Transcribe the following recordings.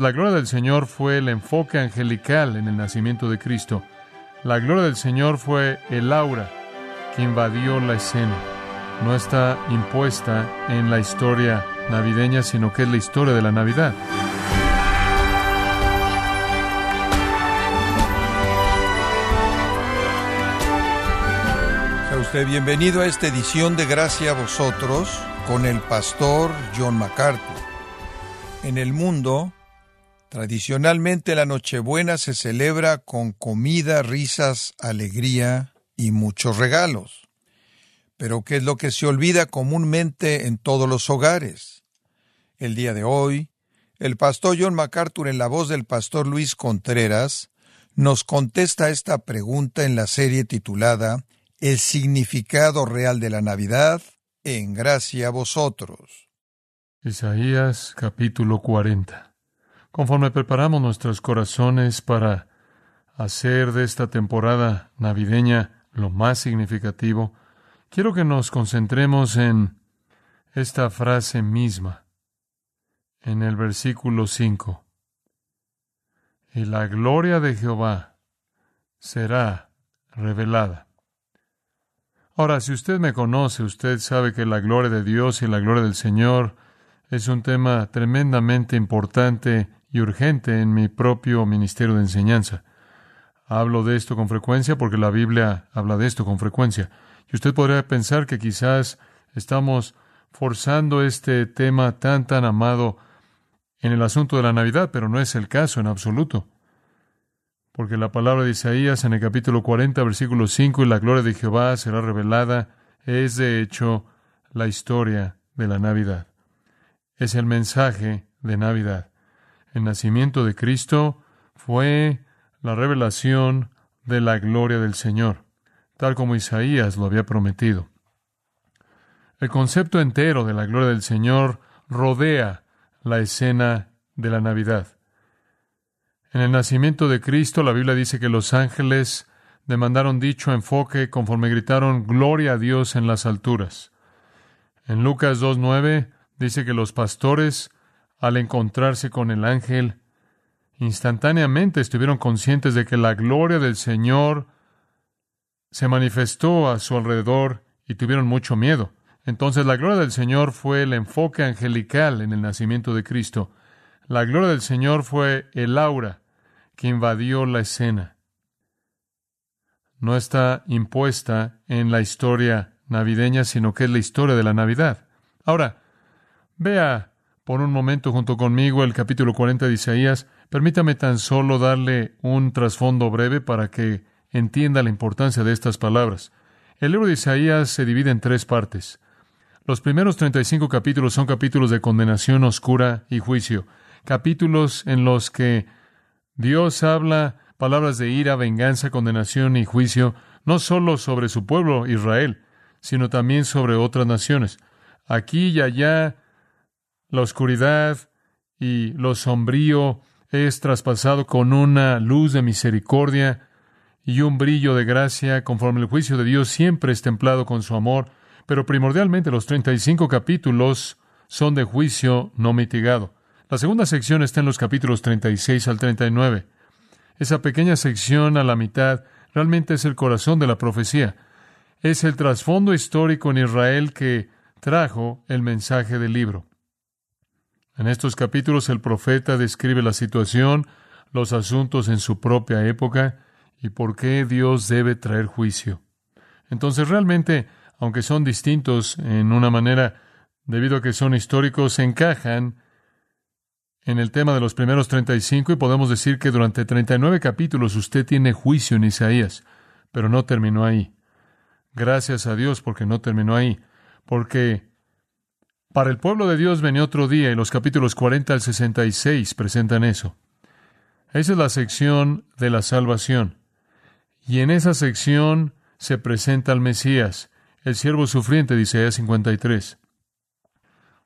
La gloria del Señor fue el enfoque angelical en el nacimiento de Cristo. La gloria del Señor fue el aura que invadió la escena. No está impuesta en la historia navideña, sino que es la historia de la Navidad. Sea usted bienvenido a esta edición de Gracia a vosotros con el pastor John MacArthur. En el mundo, tradicionalmente la Nochebuena se celebra con comida, risas, alegría y muchos regalos. Pero ¿qué es lo que se olvida comúnmente en todos los hogares? El día de hoy, el pastor John MacArthur en la voz del pastor Luis Contreras nos contesta esta pregunta en la serie titulada El significado real de la Navidad en gracia a vosotros. Isaías capítulo 40. Conforme preparamos nuestros corazones para hacer de esta temporada navideña lo más significativo, quiero que nos concentremos en esta frase misma, en el versículo 5. Y la gloria de Jehová será revelada. Ahora, si usted me conoce, usted sabe que la gloria de Dios y la gloria del Señor es un tema tremendamente importante y urgente en mi propio ministerio de enseñanza. Hablo de esto con frecuencia porque la Biblia habla de esto con frecuencia. Y usted podría pensar que quizás estamos forzando este tema tan tan amado en el asunto de la Navidad, pero no es el caso en absoluto. Porque la palabra de Isaías en el capítulo 40, versículo 5, y la gloria de Jehová será revelada, es de hecho la historia de la Navidad. Es el mensaje de Navidad. El nacimiento de Cristo fue la revelación de la gloria del Señor, tal como Isaías lo había prometido. El concepto entero de la gloria del Señor rodea la escena de la Navidad. En el nacimiento de Cristo, la Biblia dice que los ángeles demandaron dicho enfoque conforme gritaron Gloria a Dios en las alturas. En Lucas 2.9 dice que los pastores, al encontrarse con el ángel, instantáneamente estuvieron conscientes de que la gloria del Señor se manifestó a su alrededor y tuvieron mucho miedo. Entonces la gloria del Señor fue el enfoque angelical en el nacimiento de Cristo. La gloria del Señor fue el aura que invadió la escena. No está impuesta en la historia navideña, sino que es la historia de la Navidad. Ahora, vea por un momento junto conmigo el capítulo 40 de Isaías. Permítame tan solo darle un trasfondo breve para que entienda la importancia de estas palabras. El libro de Isaías se divide en tres partes. Los primeros 35 capítulos son capítulos de condenación oscura y juicio capítulos en los que Dios habla palabras de ira, venganza, condenación y juicio, no solo sobre su pueblo Israel, sino también sobre otras naciones. Aquí y allá la oscuridad y lo sombrío es traspasado con una luz de misericordia y un brillo de gracia, conforme el juicio de Dios siempre es templado con su amor, pero primordialmente los 35 capítulos son de juicio no mitigado. La segunda sección está en los capítulos 36 al 39. Esa pequeña sección a la mitad realmente es el corazón de la profecía. Es el trasfondo histórico en Israel que trajo el mensaje del libro. En estos capítulos el profeta describe la situación, los asuntos en su propia época y por qué Dios debe traer juicio. Entonces realmente, aunque son distintos en una manera, debido a que son históricos, se encajan en el tema de los primeros 35 y podemos decir que durante 39 capítulos usted tiene juicio en Isaías, pero no terminó ahí. Gracias a Dios porque no terminó ahí, porque para el pueblo de Dios venía otro día y los capítulos 40 al 66 presentan eso. Esa es la sección de la salvación. Y en esa sección se presenta al Mesías, el siervo sufriente de Isaías 53.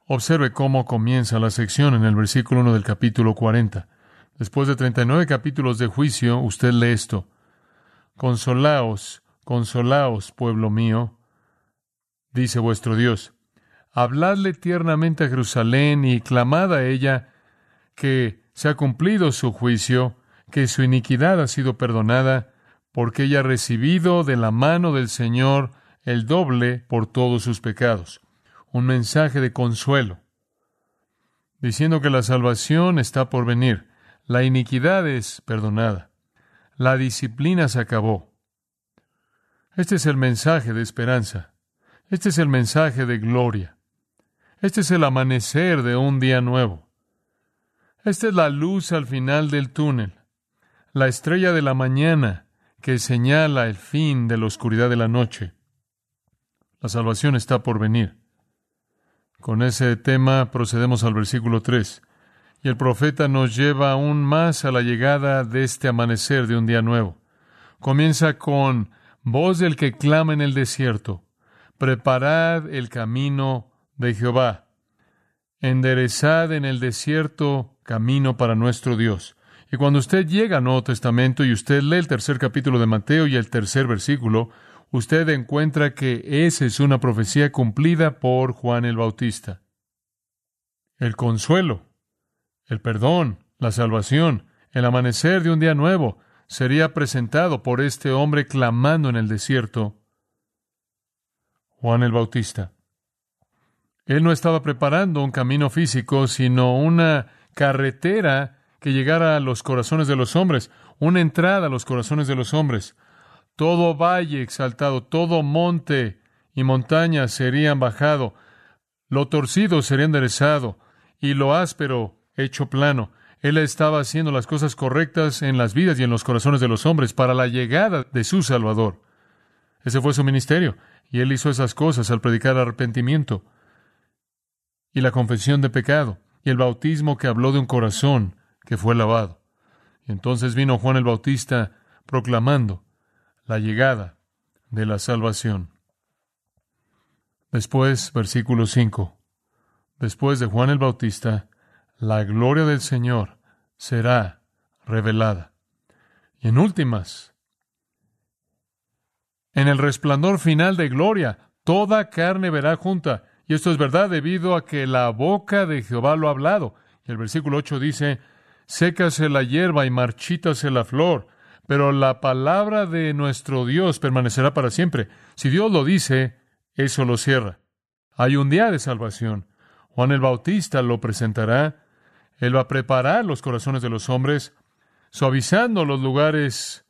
Observe cómo comienza la sección en el versículo 1 del capítulo 40. Después de 39 capítulos de juicio, usted lee esto. Consolaos, consolaos, pueblo mío, dice vuestro Dios. Habladle tiernamente a Jerusalén y clamad a ella que se ha cumplido su juicio, que su iniquidad ha sido perdonada, porque ella ha recibido de la mano del Señor el doble por todos sus pecados. Un mensaje de consuelo, diciendo que la salvación está por venir, la iniquidad es perdonada, la disciplina se acabó. Este es el mensaje de esperanza, este es el mensaje de gloria, este es el amanecer de un día nuevo. Esta es la luz al final del túnel, la estrella de la mañana que señala el fin de la oscuridad de la noche. La salvación está por venir. Con ese tema procedemos al versículo 3. Y el profeta nos lleva aún más a la llegada de este amanecer de un día nuevo. Comienza con voz del que clama en el desierto. Preparad el camino de Jehová. Enderezad en el desierto camino para nuestro Dios. Y cuando usted llega al Nuevo Testamento y usted lee el tercer capítulo de Mateo y el tercer versículo, usted encuentra que esa es una profecía cumplida por Juan el Bautista. El consuelo, el perdón, la salvación, el amanecer de un día nuevo sería presentado por este hombre clamando en el desierto, Juan el Bautista. Él no estaba preparando un camino físico, sino una carretera que llegara a los corazones de los hombres, una entrada a los corazones de los hombres. Todo valle exaltado, todo monte y montaña serían bajado, lo torcido sería enderezado, y lo áspero hecho plano. Él estaba haciendo las cosas correctas en las vidas y en los corazones de los hombres para la llegada de su Salvador. Ese fue su ministerio, y él hizo esas cosas al predicar arrepentimiento y la confesión de pecado y el bautismo que habló de un corazón que fue lavado. Y entonces vino Juan el Bautista proclamando la llegada de la salvación. Después, versículo 5. Después de Juan el Bautista, la gloria del Señor será revelada. Y en últimas, en el resplandor final de gloria, toda carne verá junta. Y esto es verdad debido a que la boca de Jehová lo ha hablado. Y el versículo 8 dice, sécase la hierba y marchítase la flor, pero la palabra de nuestro Dios permanecerá para siempre. Si Dios lo dice, eso lo cierra. Hay un día de salvación. Juan el Bautista lo presentará. Él va a preparar los corazones de los hombres, suavizando los lugares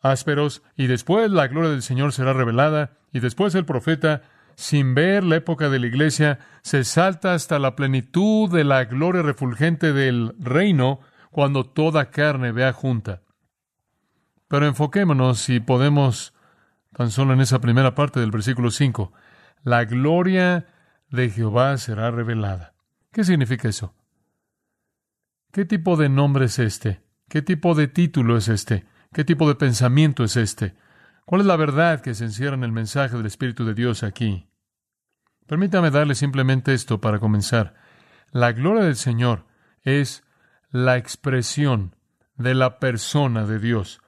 ásperos, y después la gloria del Señor será revelada, y después el profeta, sin ver la época de la iglesia, se salta hasta la plenitud de la gloria refulgente del reino, cuando toda carne vea junta. Pero enfoquémonos, si podemos, tan solo en esa primera parte del versículo 5. La gloria de Jehová será revelada. ¿Qué significa eso? ¿Qué tipo de nombre es este? ¿Qué tipo de título es este? ¿Qué tipo de pensamiento es este? ¿Cuál es la verdad que se encierra en el mensaje del Espíritu de Dios aquí? Permítame darle simplemente esto para comenzar. La gloria del Señor es la expresión de la persona de Dios.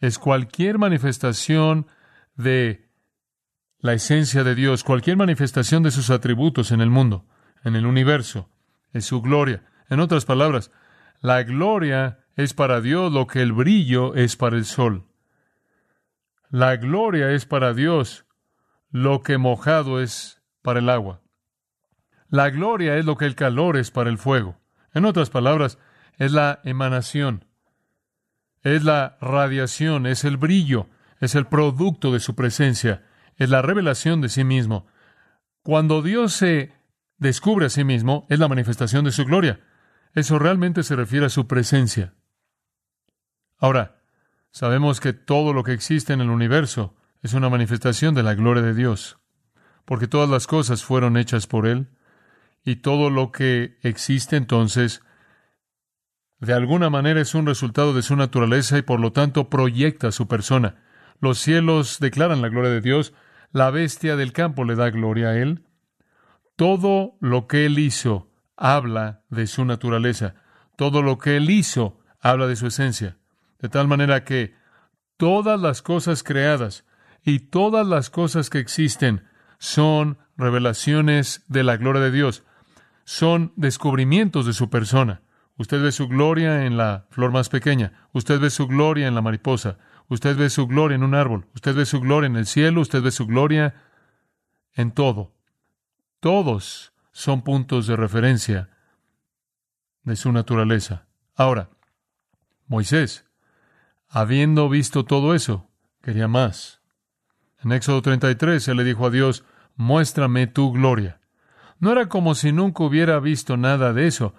Es cualquier manifestación de la esencia de Dios, cualquier manifestación de sus atributos en el mundo, en el universo, es su gloria. En otras palabras, la gloria es para Dios lo que el brillo es para el sol. La gloria es para Dios lo que mojado es para el agua. La gloria es lo que el calor es para el fuego. En otras palabras, es la emanación, es la radiación, es el brillo, es el producto de su presencia, es la revelación de sí mismo. Cuando Dios se descubre a sí mismo, es la manifestación de su gloria. Eso realmente se refiere a su presencia. Ahora, sabemos que todo lo que existe en el universo es una manifestación de la gloria de Dios, porque todas las cosas fueron hechas por Él, y todo lo que existe entonces de alguna manera es un resultado de su naturaleza y por lo tanto proyecta su persona. Los cielos declaran la gloria de Dios, la bestia del campo le da gloria a Él. Todo lo que Él hizo habla de su naturaleza. Todo lo que Él hizo habla de su esencia. De tal manera que todas las cosas creadas y todas las cosas que existen son revelaciones de la gloria de Dios, son descubrimientos de su persona. Usted ve su gloria en la flor más pequeña. Usted ve su gloria en la mariposa. Usted ve su gloria en un árbol. Usted ve su gloria en el cielo. Usted ve su gloria en todo. Todos son puntos de referencia de su naturaleza. Ahora, Moisés, habiendo visto todo eso, quería más. En Éxodo 33, él le dijo a Dios, muéstrame tu gloria. No era como si nunca hubiera visto nada de eso.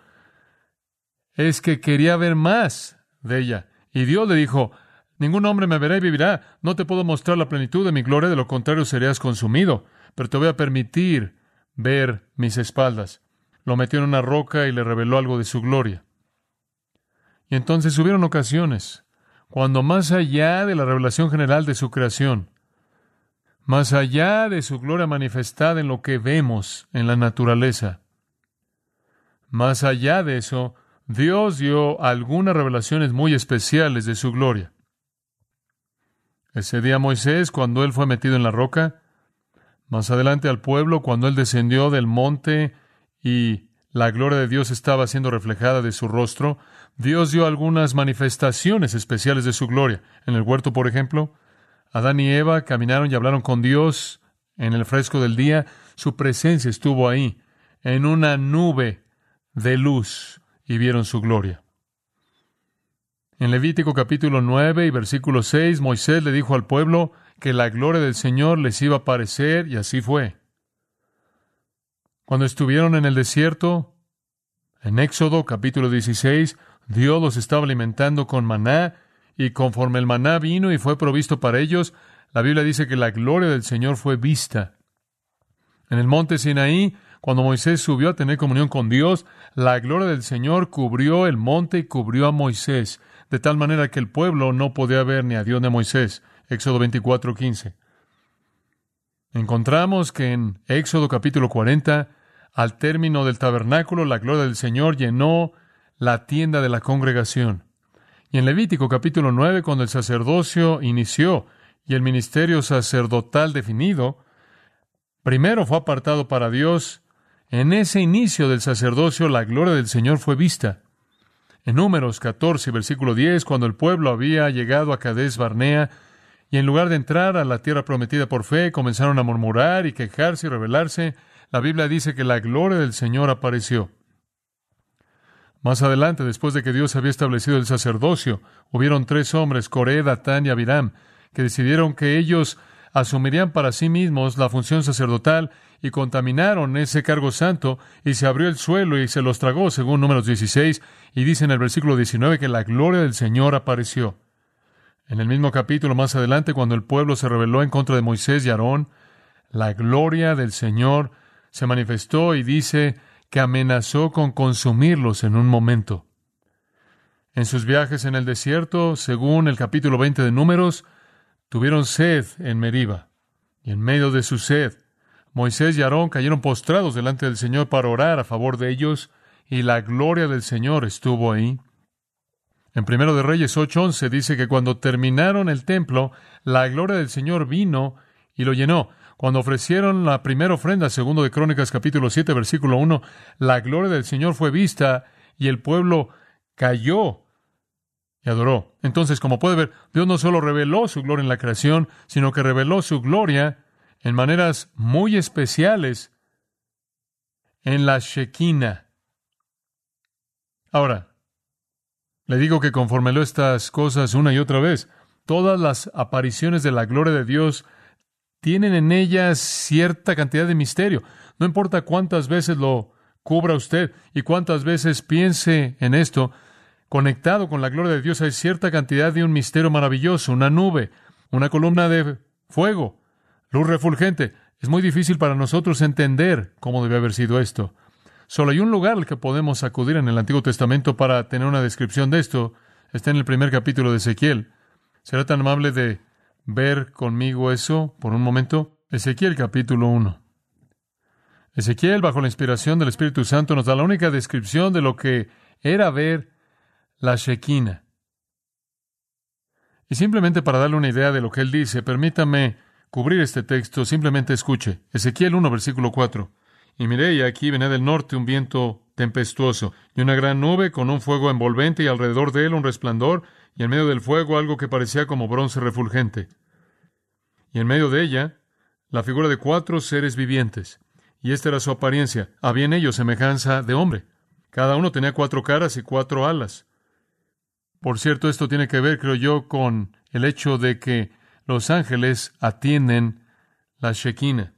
Es que quería ver más de ella. Y Dios le dijo, ningún hombre me verá y vivirá. No te puedo mostrar la plenitud de mi gloria, de lo contrario serías consumido. Pero te voy a permitir ver mis espaldas. Lo metió en una roca y le reveló algo de su gloria. Y entonces hubieron ocasiones cuando más allá de la revelación general de su creación, más allá de su gloria manifestada en lo que vemos en la naturaleza. Más allá de eso, Dios dio algunas revelaciones muy especiales de su gloria. Ese día Moisés, cuando él fue metido en la roca, más adelante al pueblo, cuando él descendió del monte y la gloria de Dios estaba siendo reflejada de su rostro, Dios dio algunas manifestaciones especiales de su gloria. En el huerto, por ejemplo, Adán y Eva caminaron y hablaron con Dios en el fresco del día. Su presencia estuvo ahí, en una nube de luz, y vieron su gloria. En Levítico capítulo 9 y versículo 6, Moisés le dijo al pueblo que la gloria del Señor les iba a aparecer, y así fue. Cuando estuvieron en el desierto, en Éxodo capítulo 16, Dios los estaba alimentando con maná, y conforme el maná vino y fue provisto para ellos, la Biblia dice que la gloria del Señor fue vista. En el monte Sinaí, cuando Moisés subió a tener comunión con Dios, la gloria del Señor cubrió el monte y cubrió a Moisés, de tal manera que el pueblo no podía ver ni a Dios ni a Moisés. Éxodo 24, 15. Encontramos que en Éxodo capítulo 40, al término del tabernáculo, la gloria del Señor llenó la tienda de la congregación. Y en Levítico capítulo 9, cuando el sacerdocio inició y el ministerio sacerdotal definido, primero fue apartado para Dios. En ese inicio del sacerdocio la gloria del Señor fue vista. En Números 14, versículo 10, cuando el pueblo había llegado a Cades Barnea, y en lugar de entrar a la tierra prometida por fe, comenzaron a murmurar y quejarse y rebelarse, la Biblia dice que la gloria del Señor apareció. Más adelante, después de que Dios había establecido el sacerdocio, hubieron tres hombres, Coré, Datán y Abiram, que decidieron que ellos asumirían para sí mismos la función sacerdotal y contaminaron ese cargo santo y se abrió el suelo y se los tragó, según números 16, y dice en el versículo 19 que la gloria del Señor apareció. En el mismo capítulo más adelante, cuando el pueblo se rebeló en contra de Moisés y Aarón, la gloria del Señor se manifestó y dice que amenazó con consumirlos en un momento. En sus viajes en el desierto, según el capítulo 20 de Números, tuvieron sed en Meriba. Y en medio de su sed, Moisés y Aarón cayeron postrados delante del Señor para orar a favor de ellos, y la gloria del Señor estuvo ahí. En primero de Reyes 8:11 dice que cuando terminaron el templo, la gloria del Señor vino y lo llenó. Cuando ofrecieron la primera ofrenda, segundo de Crónicas capítulo 7, versículo 1, la gloria del Señor fue vista y el pueblo cayó y adoró. Entonces, como puede ver, Dios no solo reveló su gloria en la creación, sino que reveló su gloria en maneras muy especiales en la Shekinah. Ahora, le digo que conforme leo estas cosas una y otra vez, todas las apariciones de la gloria de Dios tienen en ellas cierta cantidad de misterio. No importa cuántas veces lo cubra usted y cuántas veces piense en esto, conectado con la gloria de Dios hay cierta cantidad de un misterio maravilloso, una nube, una columna de fuego, luz refulgente. Es muy difícil para nosotros entender cómo debe haber sido esto. Solo hay un lugar al que podemos acudir en el Antiguo Testamento para tener una descripción de esto. Está en el primer capítulo de Ezequiel. ¿Será tan amable de ver conmigo eso por un momento? Ezequiel capítulo 1. Ezequiel, bajo la inspiración del Espíritu Santo, nos da la única descripción de lo que era ver la Shekinah. Y simplemente para darle una idea de lo que él dice, permítame cubrir este texto, simplemente escuche. Ezequiel 1, versículo 4. Y miré, y aquí venía del norte un viento tempestuoso, y una gran nube con un fuego envolvente y alrededor de él un resplandor, y en medio del fuego algo que parecía como bronce refulgente. Y en medio de ella la figura de cuatro seres vivientes. Y esta era su apariencia. Había en ellos semejanza de hombre. Cada uno tenía cuatro caras y cuatro alas. Por cierto, esto tiene que ver, creo yo, con el hecho de que los ángeles atienden la Shekinah.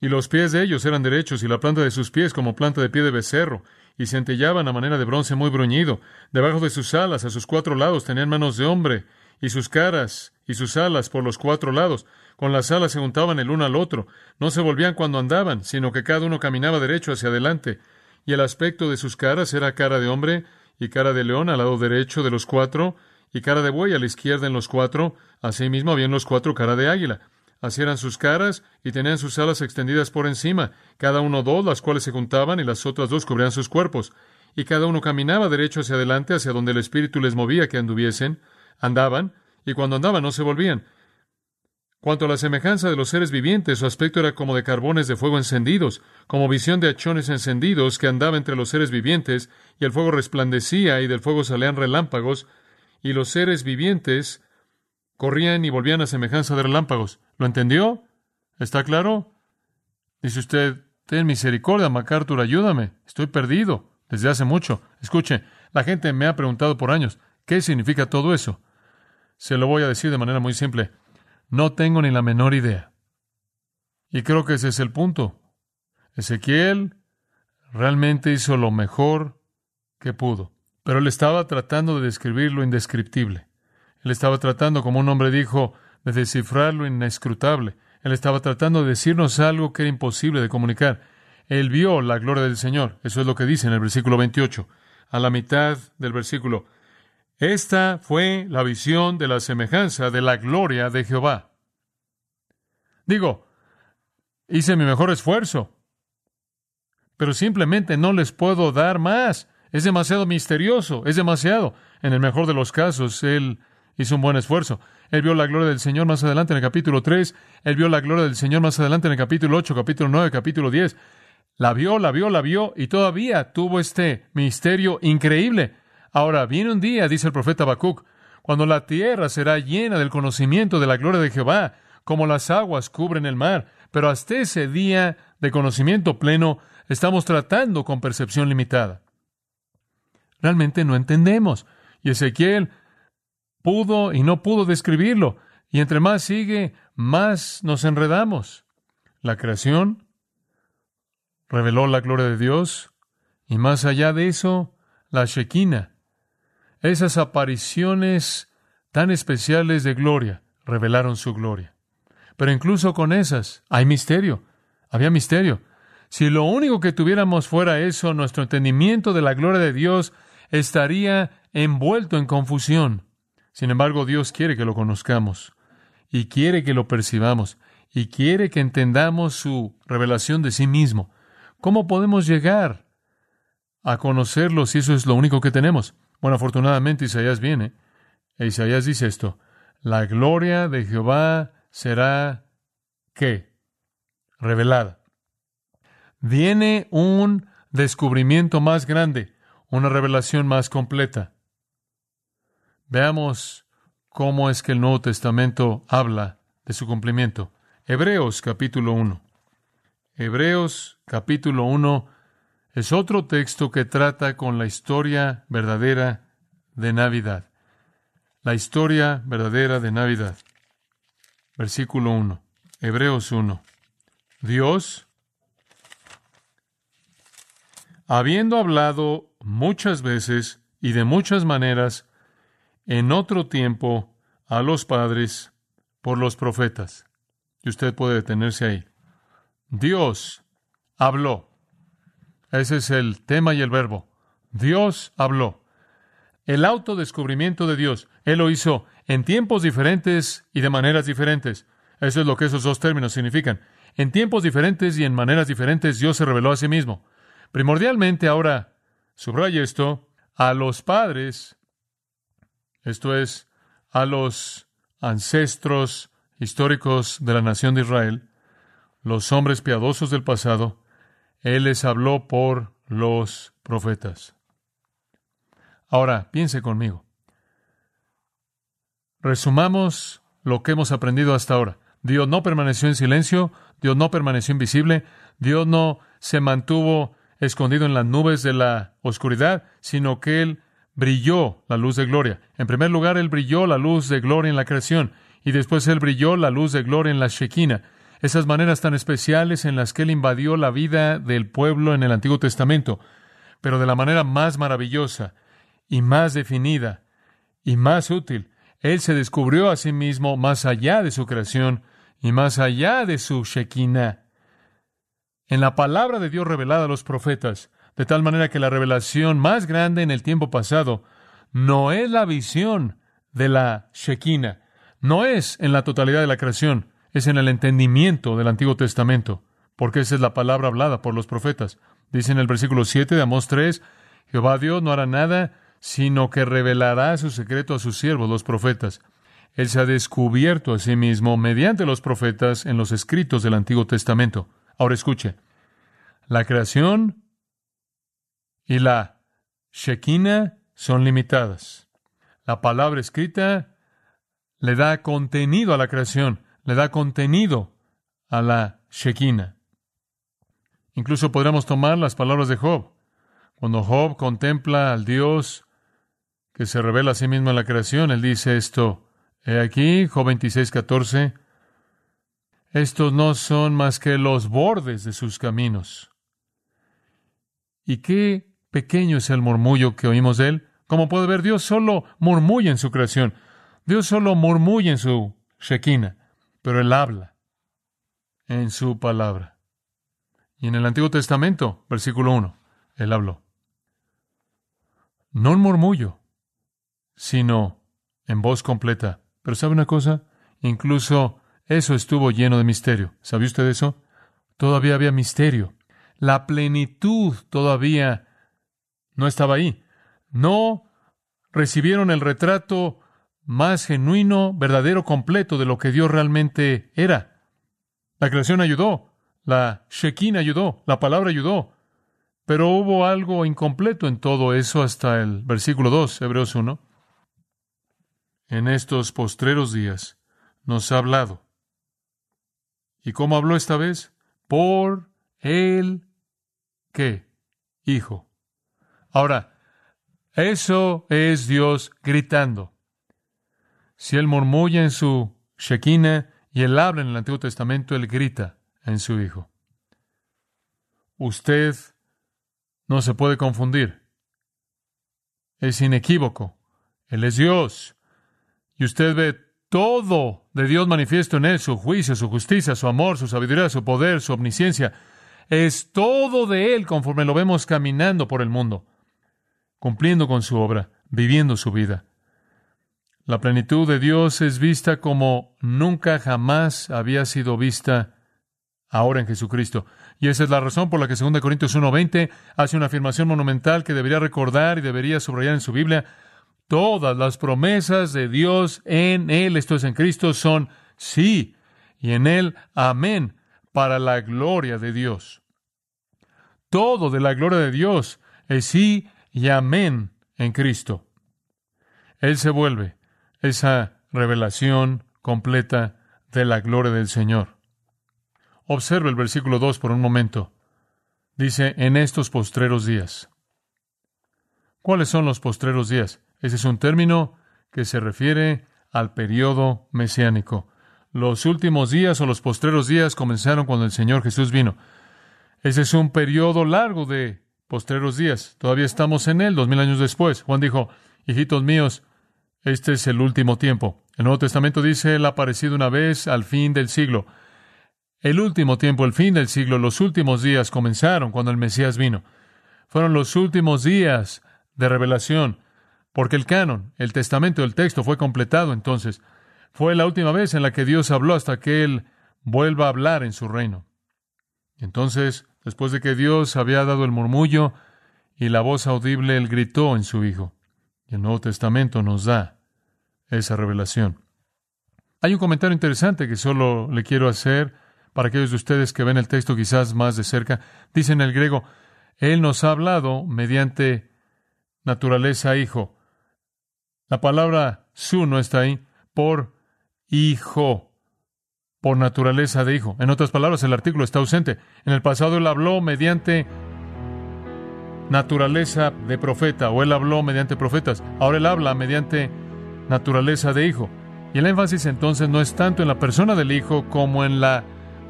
Y los pies de ellos eran derechos, y la planta de sus pies como planta de pie de becerro, y centellaban a manera de bronce muy bruñido. Debajo de sus alas, a sus cuatro lados, tenían manos de hombre, y sus caras y sus alas por los cuatro lados. Con las alas se juntaban el uno al otro. No se volvían cuando andaban, sino que cada uno caminaba derecho hacia adelante. Y el aspecto de sus caras era cara de hombre y cara de león al lado derecho de los cuatro, y cara de buey a la izquierda en los cuatro. Asimismo habían los cuatro cara de águila. Así sus caras, y tenían sus alas extendidas por encima, cada uno dos, las cuales se juntaban, y las otras dos cubrían sus cuerpos. Y cada uno caminaba derecho hacia adelante, hacia donde el Espíritu les movía que anduviesen. Andaban, y cuando andaban no se volvían. Cuanto a la semejanza de los seres vivientes, su aspecto era como de carbones de fuego encendidos, como visión de hachones encendidos que andaba entre los seres vivientes, y el fuego resplandecía, y del fuego salían relámpagos, y los seres vivientes corrían y volvían a semejanza de relámpagos. ¿Lo entendió? ¿Está claro? Dice usted, ten misericordia, MacArthur, ayúdame. Estoy perdido desde hace mucho. Escuche, la gente me ha preguntado por años, ¿qué significa todo eso? Se lo voy a decir de manera muy simple. No tengo ni la menor idea. Y creo que ese es el punto. Ezequiel realmente hizo lo mejor que pudo, pero él estaba tratando de describir lo indescriptible. Él estaba tratando, como un hombre dijo, de descifrar lo inescrutable. Él estaba tratando de decirnos algo que era imposible de comunicar. Él vio la gloria del Señor. Eso es lo que dice en el versículo 28. A la mitad del versículo. Esta fue la visión de la semejanza de la gloria de Jehová. Digo, hice mi mejor esfuerzo, pero simplemente no les puedo dar más. Es demasiado misterioso, es demasiado. En el mejor de los casos, él hizo un buen esfuerzo. Él vio la gloria del Señor más adelante en el capítulo 3, él vio la gloria del Señor más adelante en el capítulo 8, capítulo 9, capítulo 10. La vio, la vio, la vio y todavía tuvo este misterio increíble. Ahora viene un día, dice el profeta Habacuc, cuando la tierra será llena del conocimiento de la gloria de Jehová, como las aguas cubren el mar. Pero hasta ese día de conocimiento pleno estamos tratando con percepción limitada. Realmente no entendemos. Y Ezequiel pudo y no pudo describirlo. Y entre más sigue, más nos enredamos. La creación reveló la gloria de Dios y más allá de eso, la Shekinah, esas apariciones tan especiales de gloria revelaron su gloria. Pero incluso con esas hay misterio. Había misterio. Si lo único que tuviéramos fuera eso, nuestro entendimiento de la gloria de Dios estaría envuelto en confusión. Sin embargo, Dios quiere que lo conozcamos y quiere que lo percibamos y quiere que entendamos su revelación de sí mismo. ¿Cómo podemos llegar a conocerlo si eso es lo único que tenemos? Bueno, afortunadamente Isaías viene. E Isaías dice esto, la gloria de Jehová será ¿qué? Revelada. Viene un descubrimiento más grande, una revelación más completa. Veamos cómo es que el Nuevo Testamento habla de su cumplimiento. Hebreos capítulo 1. Hebreos capítulo 1 es otro texto que trata con la historia verdadera de Navidad. La historia verdadera de Navidad. Versículo 1. Hebreos 1. Dios, habiendo hablado muchas veces y de muchas maneras en otro tiempo a los padres por los profetas. Y usted puede detenerse ahí. Dios habló ese es el tema y el verbo. Dios habló. El autodescubrimiento de Dios. Él lo hizo en tiempos diferentes y de maneras diferentes. Eso es lo que esos dos términos significan. En tiempos diferentes y en maneras diferentes Dios se reveló a sí mismo. Primordialmente ahora, subraya esto, a los padres, esto es, a los ancestros históricos de la nación de Israel, los hombres piadosos del pasado, Él les habló por los profetas. Ahora, piense conmigo. Resumamos lo que hemos aprendido hasta ahora. Dios no permaneció en silencio, Dios no permaneció invisible, Dios no se mantuvo escondido en las nubes de la oscuridad, sino que Él brilló la luz de gloria. En primer lugar, Él brilló la luz de gloria en la creación, y después Él brilló la luz de gloria en la Shekinah. Esas maneras tan especiales en las que Él invadió la vida del pueblo en el Antiguo Testamento, pero de la manera más maravillosa y más definida y más útil. Él se descubrió a sí mismo más allá de su creación y más allá de su Shekinah. En la palabra de Dios revelada a los profetas, de tal manera que la revelación más grande en el tiempo pasado no es la visión de la Shekinah, no es en la totalidad de la creación, es en el entendimiento del Antiguo Testamento, porque esa es la palabra hablada por los profetas. Dice en el versículo 7 de Amós 3, Jehová Dios no hará nada, sino que revelará su secreto a sus siervos, los profetas. Él se ha descubierto a sí mismo mediante los profetas en los escritos del Antiguo Testamento. Ahora escuche, la creación y la Shekinah son limitadas. La palabra escrita le da contenido a la creación, le da contenido a la Shekinah. Incluso podríamos tomar las palabras de Job. Cuando Job contempla al Dios que se revela a sí mismo en la creación, él dice esto, he aquí, Job 26, 14, estos no son más que los bordes de sus caminos. ¿Y qué pequeño es el murmullo que oímos de él? Como puede ver, Dios solo murmulla en su creación. Dios solo murmulla en su Shekinah, pero Él habla en su palabra. Y en el Antiguo Testamento, versículo 1, Él habló. No en murmullo, sino en voz completa. Pero ¿sabe una cosa? Incluso eso estuvo lleno de misterio. ¿Sabe usted eso? Todavía había misterio. La plenitud todavía no estaba ahí. No recibieron el retrato más genuino, verdadero, completo de lo que Dios realmente era. La creación ayudó, la Shekinah ayudó, la palabra ayudó, pero hubo algo incompleto en todo eso hasta el versículo 2, Hebreos 1. En estos postreros días nos ha hablado. ¿Y cómo habló esta vez? Por el qué? Hijo. Ahora, eso es Dios gritando. Si él murmulla en su Shekinah y él habla en el Antiguo Testamento, él grita en su Hijo. Usted no se puede confundir. Es inequívoco. Él es Dios. Y usted ve todo de Dios manifiesto en él, su juicio, su justicia, su amor, su sabiduría, su poder, su omnisciencia. Es todo de él conforme lo vemos caminando por el mundo, cumpliendo con su obra, viviendo su vida. La plenitud de Dios es vista como nunca jamás había sido vista ahora en Jesucristo. Y esa es la razón por la que 2 Corintios 1.20 hace una afirmación monumental que debería recordar y debería subrayar en su Biblia. Todas las promesas de Dios en Él, esto es en Cristo, son sí, y en Él amén, para la gloria de Dios. Todo de la gloria de Dios es sí y amén en Cristo. Él se vuelve esa revelación completa de la gloria del Señor. Observe el versículo 2 por un momento. Dice, en estos postreros días. ¿Cuáles son los postreros días? Ese es un término que se refiere al periodo mesiánico. Los últimos días o los postreros días comenzaron cuando el Señor Jesús vino. Ese es un periodo largo de postreros días. Todavía estamos en él, dos mil años después. Juan dijo, hijitos míos, este es el último tiempo. El Nuevo Testamento dice, Él ha aparecido una vez al fin del siglo. El último tiempo, el fin del siglo, los últimos días comenzaron cuando el Mesías vino. Fueron los últimos días de revelación, porque el canon, el testamento, el texto fue completado entonces. Fue la última vez en la que Dios habló hasta que Él vuelva a hablar en su reino. Entonces, después de que Dios había dado el murmullo y la voz audible, Él gritó en su Hijo. Y el Nuevo Testamento nos da esa revelación. Hay un comentario interesante que solo le quiero hacer Para aquellos de ustedes que ven el texto quizás más de cerca, dice en el griego, Él nos ha hablado mediante naturaleza hijo. La palabra su no está ahí, por hijo, por naturaleza de hijo. En otras palabras, el artículo está ausente. En el pasado él habló mediante naturaleza de profeta, o él habló mediante profetas. Ahora él habla mediante naturaleza de hijo. Y el énfasis entonces no es tanto en la persona del hijo como en la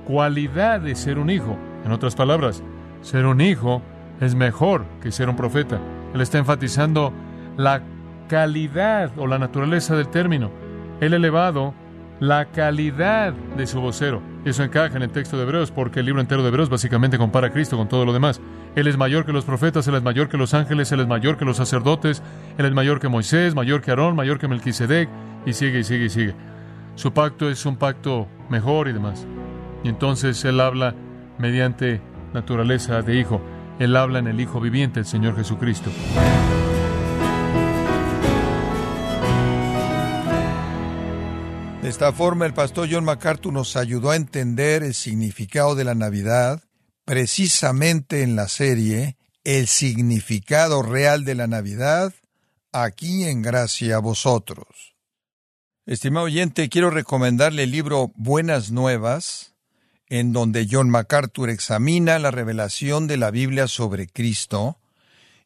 cualidad de ser un hijo. En otras palabras, ser un hijo es mejor que ser un profeta. Él está enfatizando la calidad o la naturaleza del término. El elevado la calidad de su vocero. Eso encaja en el texto de Hebreos porque el libro entero de Hebreos básicamente compara a Cristo con todo lo demás. Él es mayor que los profetas, Él es mayor que los ángeles, Él es mayor que los sacerdotes, Él es mayor que Moisés, mayor que Aarón, mayor que Melquisedec, y sigue y sigue y sigue. Su pacto es un pacto mejor y demás. Y entonces Él habla mediante naturaleza de Hijo. Él habla en el Hijo viviente, el Señor Jesucristo. De esta forma, el pastor John MacArthur nos ayudó a entender el significado de la Navidad, precisamente en la serie El significado real de la Navidad, aquí en Gracia a vosotros. Estimado oyente, quiero recomendarle el libro Buenas Nuevas, en donde John MacArthur examina la revelación de la Biblia sobre Cristo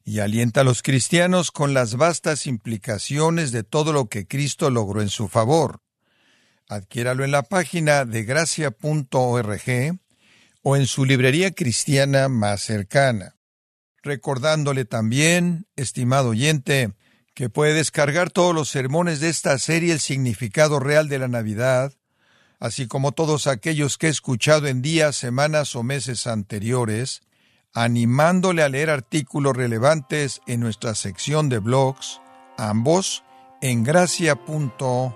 y alienta a los cristianos con las vastas implicaciones de todo lo que Cristo logró en su favor. Adquiéralo en la página de gracia.org o en su librería cristiana más cercana. Recordándole también, estimado oyente, que puede descargar todos los sermones de esta serie El significado real de la Navidad, así como todos aquellos que he escuchado en días, semanas o meses anteriores, animándole a leer artículos relevantes en nuestra sección de blogs, ambos en gracia.org.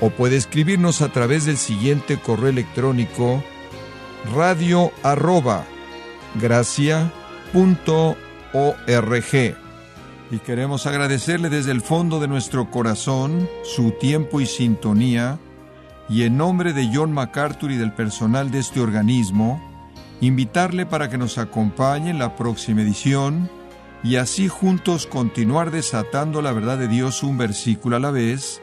o puede escribirnos a través del siguiente correo electrónico radio arroba Y queremos agradecerle desde el fondo de nuestro corazón su tiempo y sintonía, y en nombre de John MacArthur y del personal de este organismo, invitarle para que nos acompañe en la próxima edición y así juntos continuar desatando la verdad de Dios un versículo a la vez